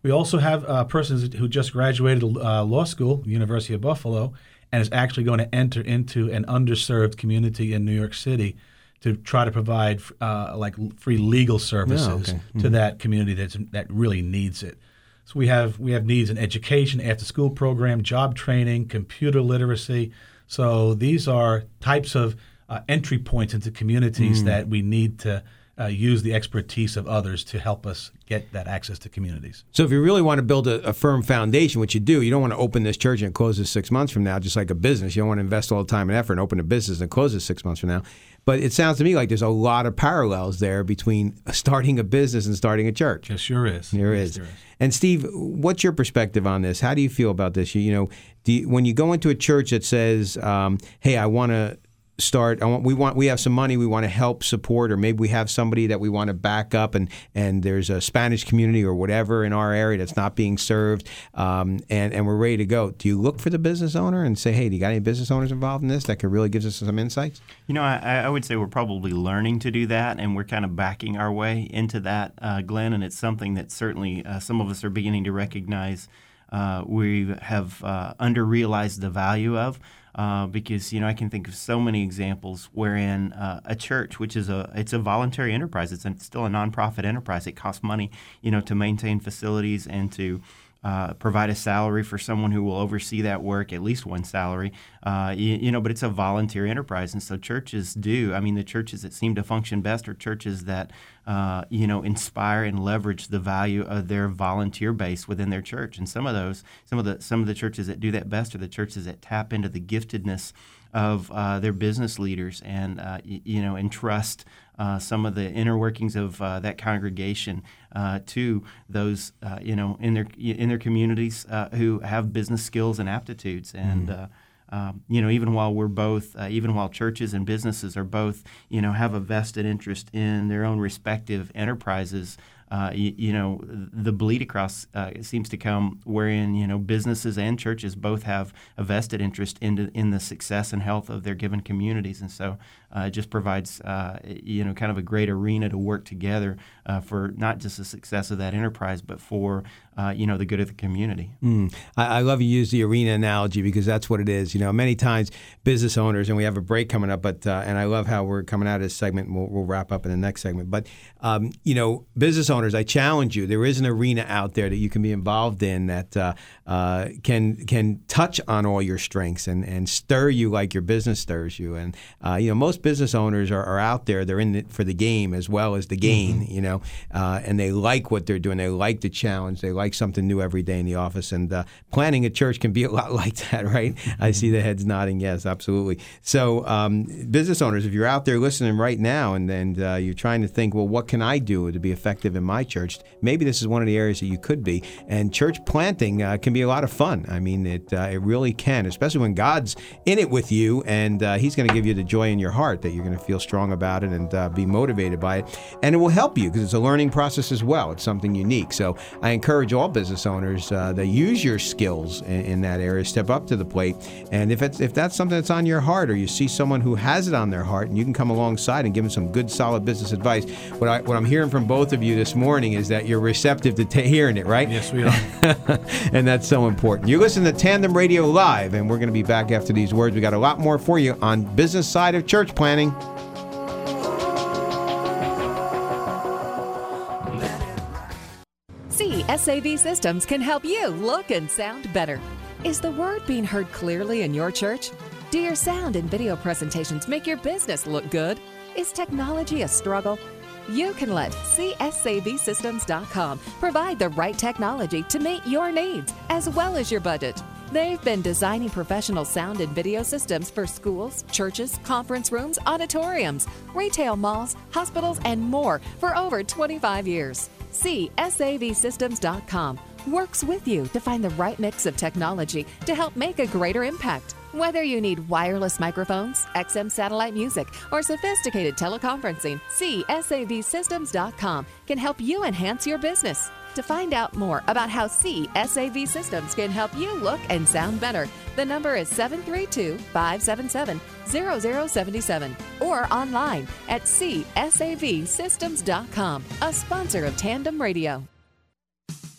We also have uh, persons who just graduated uh, law school, University of Buffalo, and is actually going to enter into an underserved community in New York City to try to provide uh, like free legal services okay. to Mhm. that community that's, that really needs it. So we have we have needs in education, after school program, job training, computer literacy. So these are types of uh, entry points into communities Mm. that we need to uh, use the expertise of others to help us get that access to communities. So if you really want to build a, a, firm foundation, which you do, you don't want to open this church and close it six months from now, just like a business. You don't want to invest all the time and effort and open a business and close it six months from now. But it sounds to me like there's a lot of parallels there between starting a business and starting a church. Yes, sure is. There yes, is. There is. And Steve, what's your perspective on this? How do you feel about this? You, you know, you, when you go into a church that says, um, "Hey, I want to start I want, we want we have some money we want to help support or maybe we have somebody that we want to back up and and there's a Spanish community or whatever in our area that's not being served um, and and we're ready to go. Do you look for the business owner and say hey do you got any business owners involved in this that could really give us some insights? You know I, I would say we're probably learning to do that and we're kind of backing our way into that uh, Glenn and it's something that certainly uh, some of us are beginning to recognize uh, we have uh, under realized the value of uh, because you know I can think of so many examples wherein uh, a church, which is a it's a voluntary enterprise, it's a, still a nonprofit enterprise. It costs money, you know, to maintain facilities and to uh, provide a salary for someone who will oversee that work, at least one salary, uh, you, you, know, but it's a volunteer enterprise. And so churches do, I mean, the churches that seem to function best are churches that, uh, you know, inspire and leverage the value of their volunteer base within their church. And some of those, some of the, some of the churches that do that best are the churches that tap into the giftedness of uh, their business leaders and uh, y- you know entrust uh, some of the inner workings of uh, that congregation uh, to those uh, you know in their in their communities who have business skills and aptitudes and. Mm-hmm. Um, you know, even while we're both, even while churches and businesses are both, you know, have a vested interest in their own respective enterprises, uh, you, you, know, the bleed across uh, seems to come wherein you know businesses and churches both have a vested interest in in the success and health of their given communities, and so uh, it just provides uh, you know kind of a great arena to work together uh, for not just the success of that enterprise, but for uh, you know the good of the community. Mm. I, I, love you use the arena analogy because that's what it is. You know, many times business owners, and we have a break coming up, but uh, and I love how we're coming out of this segment. We'll, we'll wrap up in the next segment, but um, you know, business owners, I challenge you. There is an arena out there that you can be involved in that uh, can can touch on all your strengths and and stir you like your business stirs you. And you know, most business owners are, are, out there. They're in it for the game as well as the gain, mm-hmm. you know, uh, and they like what they're doing. They like the challenge. They like something new every day in the office. And uh, planting a church can be a lot like that, right? Mm-hmm. I see the heads nodding. Yes, absolutely. So, um, business owners, if you're out there listening right now and, and uh, you're trying to think, well, what can I do to be effective in my church? Maybe this is one of the areas that you could be. And church planting uh, can be a lot of fun. I mean, it, uh, it really can, especially when God's in it with you and uh, He's going to give you the joy in your heart heart that you're going to feel strong about it and uh, be motivated by it. And it will help you because it's a learning process as well. It's something unique. So I encourage all business owners uh, that use your skills in, in, that area, step up to the plate. And if it's if that's something that's on your heart, or you see someone who has it on their heart, and you can come alongside and give them some good, solid business advice. What I what I'm hearing from both of you this morning is that you're receptive to t- hearing it, right? Yes, we are. and that's so important. You listen to Tandem Radio Live, and we're going to be back after these words. We got a lot more for you on business side of church planting. CSAV Systems can help you look and sound better. Is the word being heard clearly in your church? Do your sound and video presentations make your business look good? Is technology a struggle? You can let CSAVSystems.com provide the right technology to meet your needs as well as your budget. They've been designing professional sound and video systems for schools, churches, conference rooms, auditoriums, retail malls, hospitals, and more for over 25 years. CSAVSystems.com works with you to find the right mix of technology to help make a greater impact. Whether you need wireless microphones, XM satellite music, or sophisticated teleconferencing, CSAVSystems.com can help you enhance your business. To find out more about how CSAV Systems can help you look and sound better, the number is 732 577 0077 or online at csavsystems.com, a sponsor of Tandem Radio.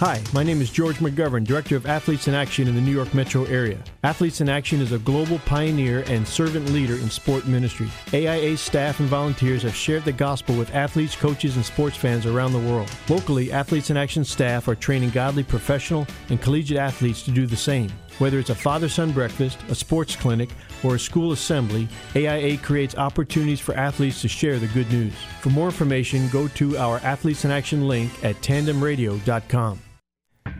Hi, my name is George McGovern, Director of Athletes in Action in the New York metro area. Athletes in Action is a global pioneer and servant leader in sport ministry. AIA staff and volunteers have shared the gospel with athletes, coaches, and sports fans around the world. Locally, Athletes in Action staff are training godly professional and collegiate athletes to do the same. Whether it's a father son breakfast, a sports clinic, or a school assembly, AIA creates opportunities for athletes to share the good news. For more information, go to our Athletes in Action link at tandemradio.com.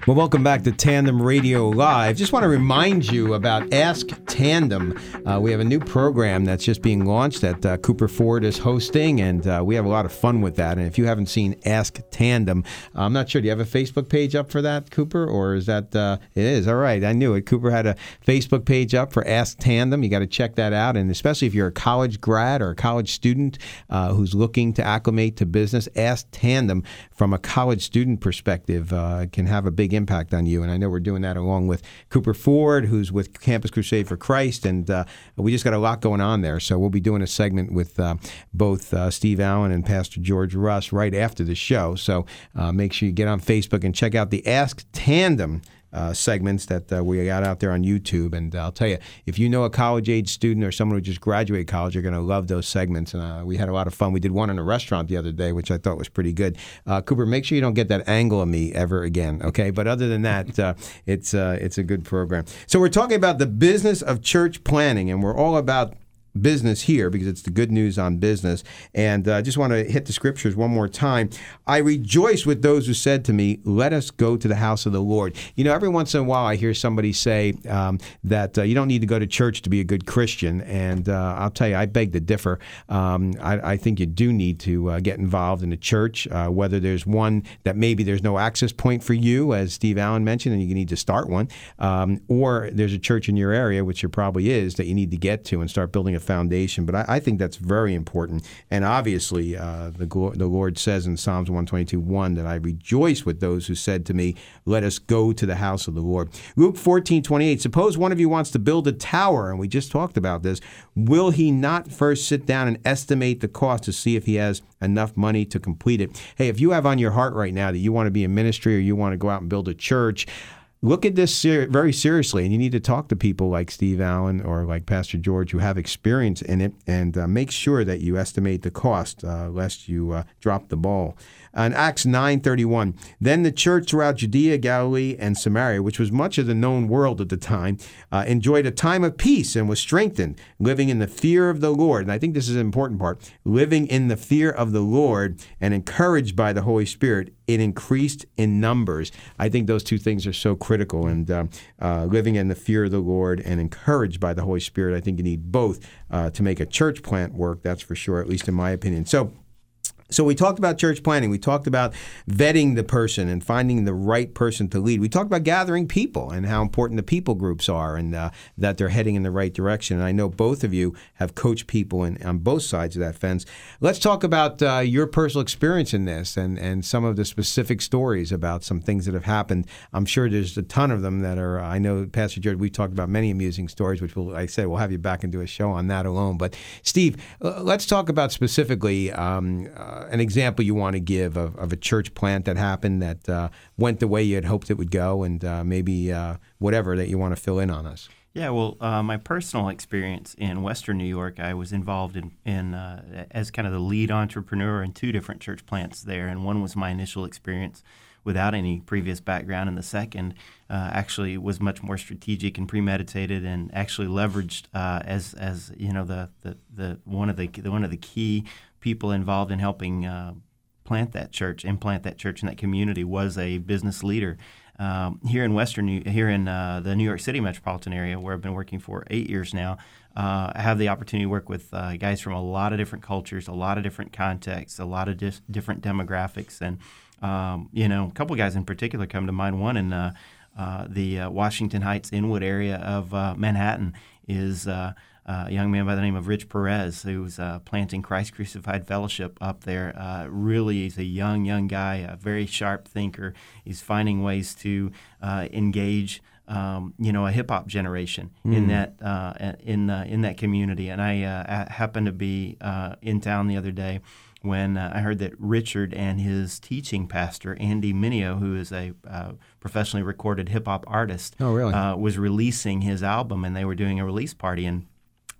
Well, welcome back to Tandem Radio Live. Just want to remind you about Ask Tandem. Uh, we have a new program that's just being launched that uh, Cooper Ford is hosting, and uh, we have a lot of fun with that. And if you haven't seen Ask Tandem, I'm not sure. Do you have a Facebook page up for that, Cooper, or is that uh, it is? All right, I knew it. Cooper had a Facebook page up for Ask Tandem. You got to check that out, and especially if you're a college grad or a college student uh, who's looking to acclimate to business, Ask Tandem from a college student perspective uh, can have a big impact on you. And I know we're doing that along with Cooper Ford, who's with Campus Crusade for Christ. And uh, we just got a lot going on there. So we'll be doing a segment with uh, both uh, Steve Allen and Pastor George Russ right after the show. So uh, make sure you get on Facebook and check out the Ask Tandem uh, segments that uh, we got out there on YouTube. And I'll tell you, if you know a college age student or someone who just graduated college, you're going to love those segments. And uh, we had a lot of fun. We did one in a restaurant the other day, which I thought was pretty good. Uh, Cooper, make sure you don't get that angle of me ever again, okay? But other than that, uh, it's uh, it's a good program. So we're talking about the business of church planting, and we're all about business here because it's the good news on business. And I uh, just want to hit the scriptures one more time. I rejoice with those who said to me, Let us go to the house of the Lord. You know, every once in a while I hear somebody say um, that uh, you don't need to go to church to be a good Christian. And uh, I'll tell you, I beg to differ. Um, I, I, think you do need to uh, get involved in a church, uh, whether there's one that maybe there's no access point for you, as Steve Allen mentioned, and you need to start one, um, or there's a church in your area, which there probably is, that you need to get to and start building a foundation. But I, I think that's very important. And obviously, uh, the, the Lord says in Psalms 122 1 that I rejoice with those who said to me, Let us go to the house of the Lord. Luke 14 28. Suppose one of you wants to build a tower, and we just talked about this. Will he not first sit down and estimate the cost to see if he has enough money to complete it? Hey, if you have on your heart right now that you want to be in ministry or you want to go out and build a church, look at this ser- very seriously, and you need to talk to people like Steve Allen or like Pastor George who have experience in it, and uh, make sure that you estimate the cost, uh, lest you uh, drop the ball. In Acts 9:31, then the church throughout Judea, Galilee, and Samaria, which was much of the known world at the time, uh, enjoyed a time of peace and was strengthened, living in the fear of the Lord. And I think this is an important part: living in the fear of the Lord and encouraged by the Holy Spirit. It increased in numbers. I think those two things are so critical. And uh, uh, living in the fear of the Lord and encouraged by the Holy Spirit, I think you need both uh, to make a church plant work. That's for sure, at least in my opinion. So. So we talked about church planting. We talked about vetting the person and finding the right person to lead. We talked about gathering people and how important the people groups are and uh, that they're heading in the right direction. And I know both of you have coached people in, on both sides of that fence. Let's talk about uh, your personal experience in this and, and some of the specific stories about some things that have happened. I'm sure there's a ton of them that are, I know, Pastor Jared, we talked about many amusing stories, which we'll, like I said, we'll have you back and do a show on that alone. But Steve, let's talk about specifically um, uh, an example you want to give of, of, a church plant that happened that uh, went the way you had hoped it would go, and uh, maybe uh, whatever that you want to fill in on us. Yeah, well, uh, my personal experience in Western New York, I was involved in, in uh, as kind of the lead entrepreneur in two different church plants there, and one was my initial experience without any previous background, and the second uh, actually was much more strategic and premeditated, and actually leveraged uh, as as you know the, the the one of the one of the key people involved in helping uh, plant that church, implant that church in that community was a business leader. Um, here in Western, here in uh, the New York City metropolitan area, where I've been working for eight years now, uh, I have the opportunity to work with uh, guys from a lot of different cultures, a lot of different contexts, a lot of dis- different demographics, and Um, you know, a couple guys in particular come to mind. One in uh, uh, the uh, Washington Heights Inwood area of Manhattan is a young man by the name of Rich Perez, who's uh, planting Christ Crucified Fellowship up there. Uh, really, he's a young, young guy, a very sharp thinker. He's finding ways to uh, engage. Um, you know, a hip hop generation in Mm. that uh, in uh, in that community, and I uh, happened to be uh, in town the other day when uh, I heard that Richard and his teaching pastor Andy Mineo, who is a uh, professionally recorded hip hop artist, Oh, really? uh, was releasing his album, and they were doing a release party and.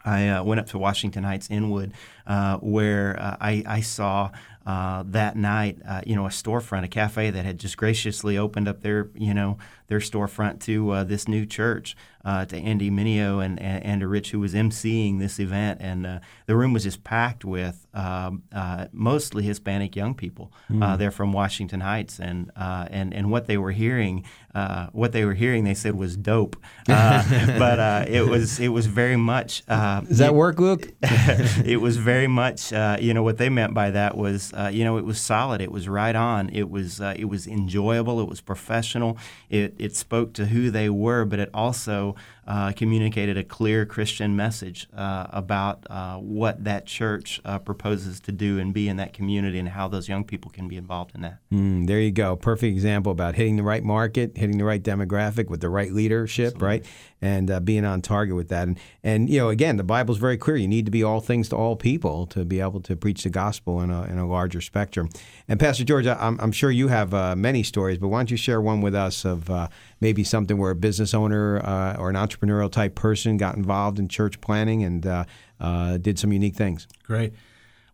I uh, went up to Washington Heights Inwood, uh, where uh, I, I saw uh, that night, uh, you know, a storefront, a cafe that had just graciously opened up their, you know, their storefront to uh, this new church, uh, to Andy Mineo and, and, and to Rich, who was emceeing this event. And uh, the room was just packed with um, uh, mostly Hispanic young people. Uh, Mm. they're from Washington Heights, and uh, and and what they were hearing, uh, what they were hearing, they said was dope. But uh, it was it was very much. Uh, Does that work, Luke? it was very much, uh, you know, what they meant by that was, uh, you know, it was solid. It was right on. It was, uh, it was enjoyable. It was professional. It, it spoke to who they were, but it also uh, communicated a clear Christian message uh, about uh, what that church uh, proposes to do and be in that community and how those young people can be involved in that. Mm, there you go. Perfect example about hitting the right market, hitting the right demographic with the right leadership, right? And uh, being on target with that. And, and, you know, again, the Bible's very clear. You need to be all things to all people to be able to preach the gospel in a, in a larger spectrum. And, Pastor George, I'm, I'm sure you have uh, many stories, but why don't you share one with us of uh, maybe something where a business owner uh, or an entrepreneurial type person got involved in church planting and uh, uh, did some unique things? Great.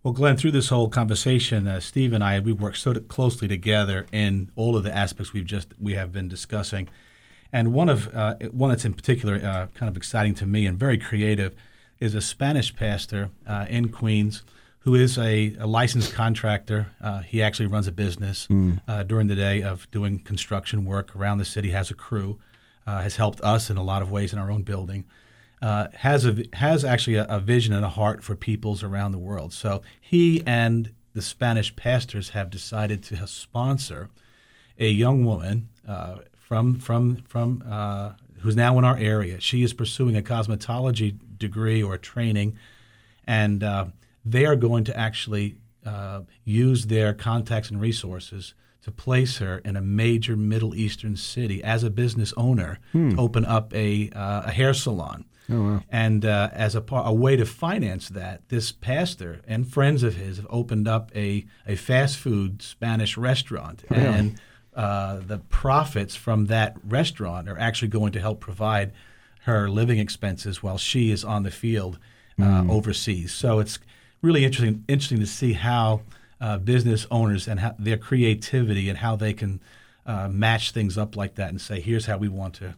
Well, Glenn, through this whole conversation, uh, Steve and I—we've worked so closely together in all of the aspects we've just we have been discussing, and one of uh, one that's in particular uh, kind of exciting to me and very creative is a Spanish pastor in Queens who is a, a licensed contractor. Uh, he actually runs a business Mm. uh, during the day of doing construction work around the city. Has a crew, uh, has helped us in a lot of ways in our own building uh, has a has actually a, a vision and a heart for peoples around the world. So he and the Spanish pastors have decided to sponsor a young woman uh, from from from uh, who's now in our area. She is pursuing a cosmetology degree or training, and uh, they are going to actually uh, use their contacts and resources to place her in a major Middle Eastern city as a business owner Hmm. to open up a, uh, a hair salon. Oh, wow. And uh, as a, par- a way to finance that, this pastor and friends of his have opened up a, a fast food Spanish restaurant. Really? And uh, the profits from that restaurant are actually going to help provide her living expenses while she is on the field uh, Mm. overseas. So it's really interesting interesting to see how uh, business owners and how, their creativity and how they can uh, match things up like that and say, here's how we want to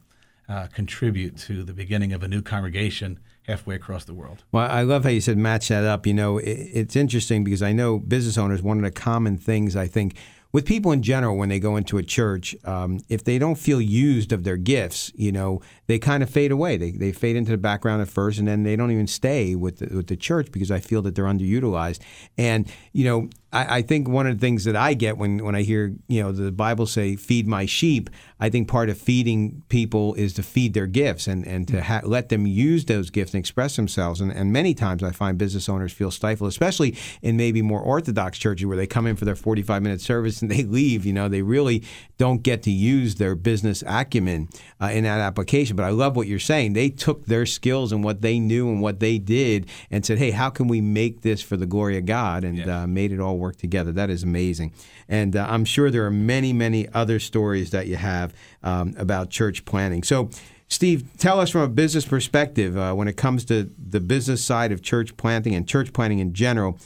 uh, contribute to the beginning of a new congregation halfway across the world. Well, I love how you said match that up. You know, it, it's interesting because I know business owners, one of the common things I think with people in general when they go into a church, um, if they don't feel used of their gifts, you know, they kind of fade away. They, they fade into the background at first and then they don't even stay with the, with the church because I feel that they're underutilized. And, you know, I, I think one of the things that I get when, when I hear, you know, the Bible say, feed my sheep, I think part of feeding people is to feed their gifts and, and to ha- let them use those gifts and express themselves. And, and many times I find business owners feel stifled, especially in maybe more orthodox churches where they come in for their 45 minute service and they leave. You know, they really don't get to use their business acumen uh, in that application. But I love what you're saying. They took their skills and what they knew and what they did and said, hey, how can we make this for the glory of God? And uh, made it all work together. That is amazing. And uh, I'm sure there are many, many other stories that you have um, about church planting. So, Steve, tell us from a business perspective uh, when it comes to the business side of church planting and church planting in general.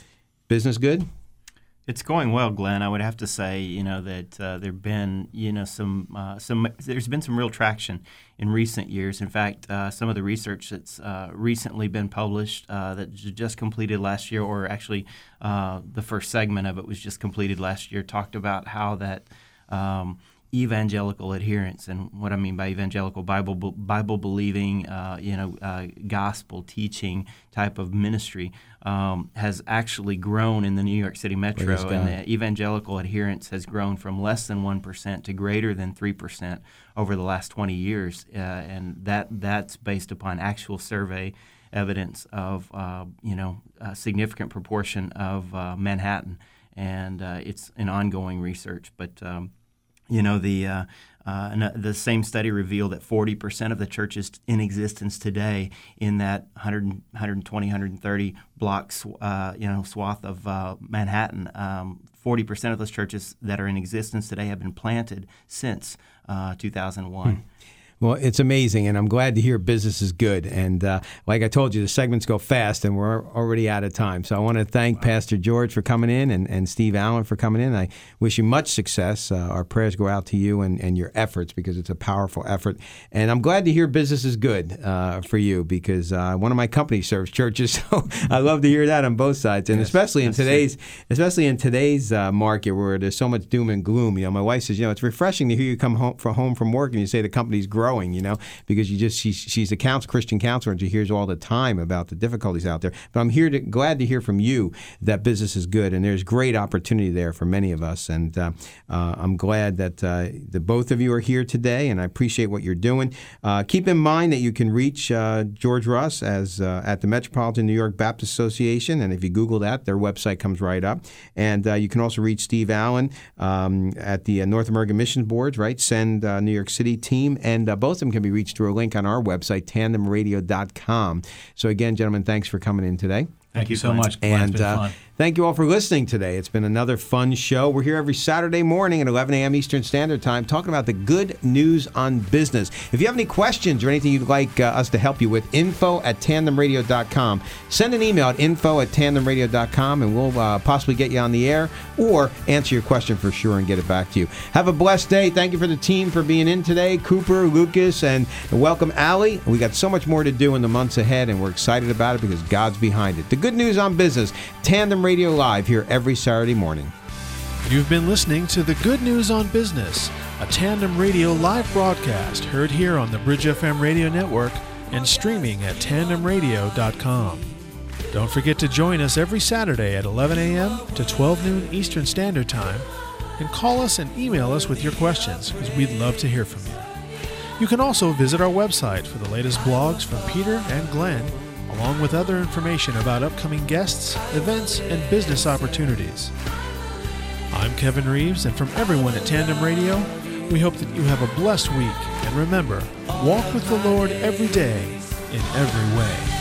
Business good? It's going well, Glenn. I would have to say, you know, that uh, there've been, you know, some uh, some. There's been some real traction in recent years. In fact, uh, some of the research that's uh, recently been published uh, that just completed last year, or actually uh, the first segment of it was just completed last year, talked about how that. Um, evangelical adherents. and what I mean by evangelical Bible Bible believing, uh, you know, uh, gospel teaching type of ministry um, has actually grown in the New York City metro, and the evangelical adherents has grown from less than one percent to greater than three percent over the last 20 years, uh, and that that's based upon actual survey evidence of uh, you know a significant proportion of uh, Manhattan, and uh, it's an ongoing research, but. Um, you know, the uh, uh, the same study revealed that 40% of the churches in existence today in that 100, 120, 130 blocks, uh, you know, swath of uh, Manhattan, um, 40% of those churches that are in existence today have been planted since uh, 2001. Hmm. Well, it's amazing, and I'm glad to hear business is good. And uh, like I told you, the segments go fast, and we're already out of time. So I want to thank Pastor George for coming in and, and Steve Allen for coming in. I wish you much success. Uh, our prayers go out to you and, and your efforts because it's a powerful effort. And I'm glad to hear business is good uh, for you because uh, one of my companies serves churches, so I love to hear that on both sides, and yes, especially in today's, it. especially in today's uh, market where there's so much doom and gloom. You know, my wife says, you know, it's refreshing to hear you come home from home from work and you say the company's growing growing, you know, because you just she's she's a counsel, Christian counselor and she hears all the time about the difficulties out there. But I'm here to glad to hear from you that business is good and there's great opportunity there for many of us. And uh, uh, I'm glad that uh, the both of you are here today, and I appreciate what you're doing. Uh, keep in mind that you can reach uh, George Russ as uh, at the Metropolitan New York Baptist Association, and if you Google that, their website comes right up. And you can also reach Steve Allen um, at the North American Mission Boards, right? Send New York City team and both of them can be reached through a link on our website, tandemradio.com. So, again, gentlemen, thanks for coming in today. Thank, you so much. And uh, Thank you all for listening today. It's been another fun show. We're here every Saturday morning at 11 a.m. Eastern Standard Time talking about the good news on business. If you have any questions or anything you'd like uh, us to help you with, info at tandemradio.com. Send an email at info at tandemradio.com and we'll uh, possibly get you on the air or answer your question for sure and get it back to you. Have a blessed day. Thank you for the team for being in today Cooper, Lucas, and welcome, Allie. We got so much more to do in the months ahead and we're excited about it because God's behind it. The good news on business, Tandem Radio Live here every Saturday morning. You've been listening to the Good News on Business, a tandem radio live broadcast heard here on the Bridge FM radio network and streaming at tandemradio.com. Don't forget to join us every Saturday at 11 a.m. to 12 noon Eastern Standard Time and call us and email us with your questions because we'd love to hear from you. You can also visit our website for the latest blogs from Peter and Glenn along with other information about upcoming guests, events, and business opportunities. I'm Kevin Reeves, and from everyone at Tandem Radio, we hope that you have a blessed week. And remember, walk with the Lord every day in every way.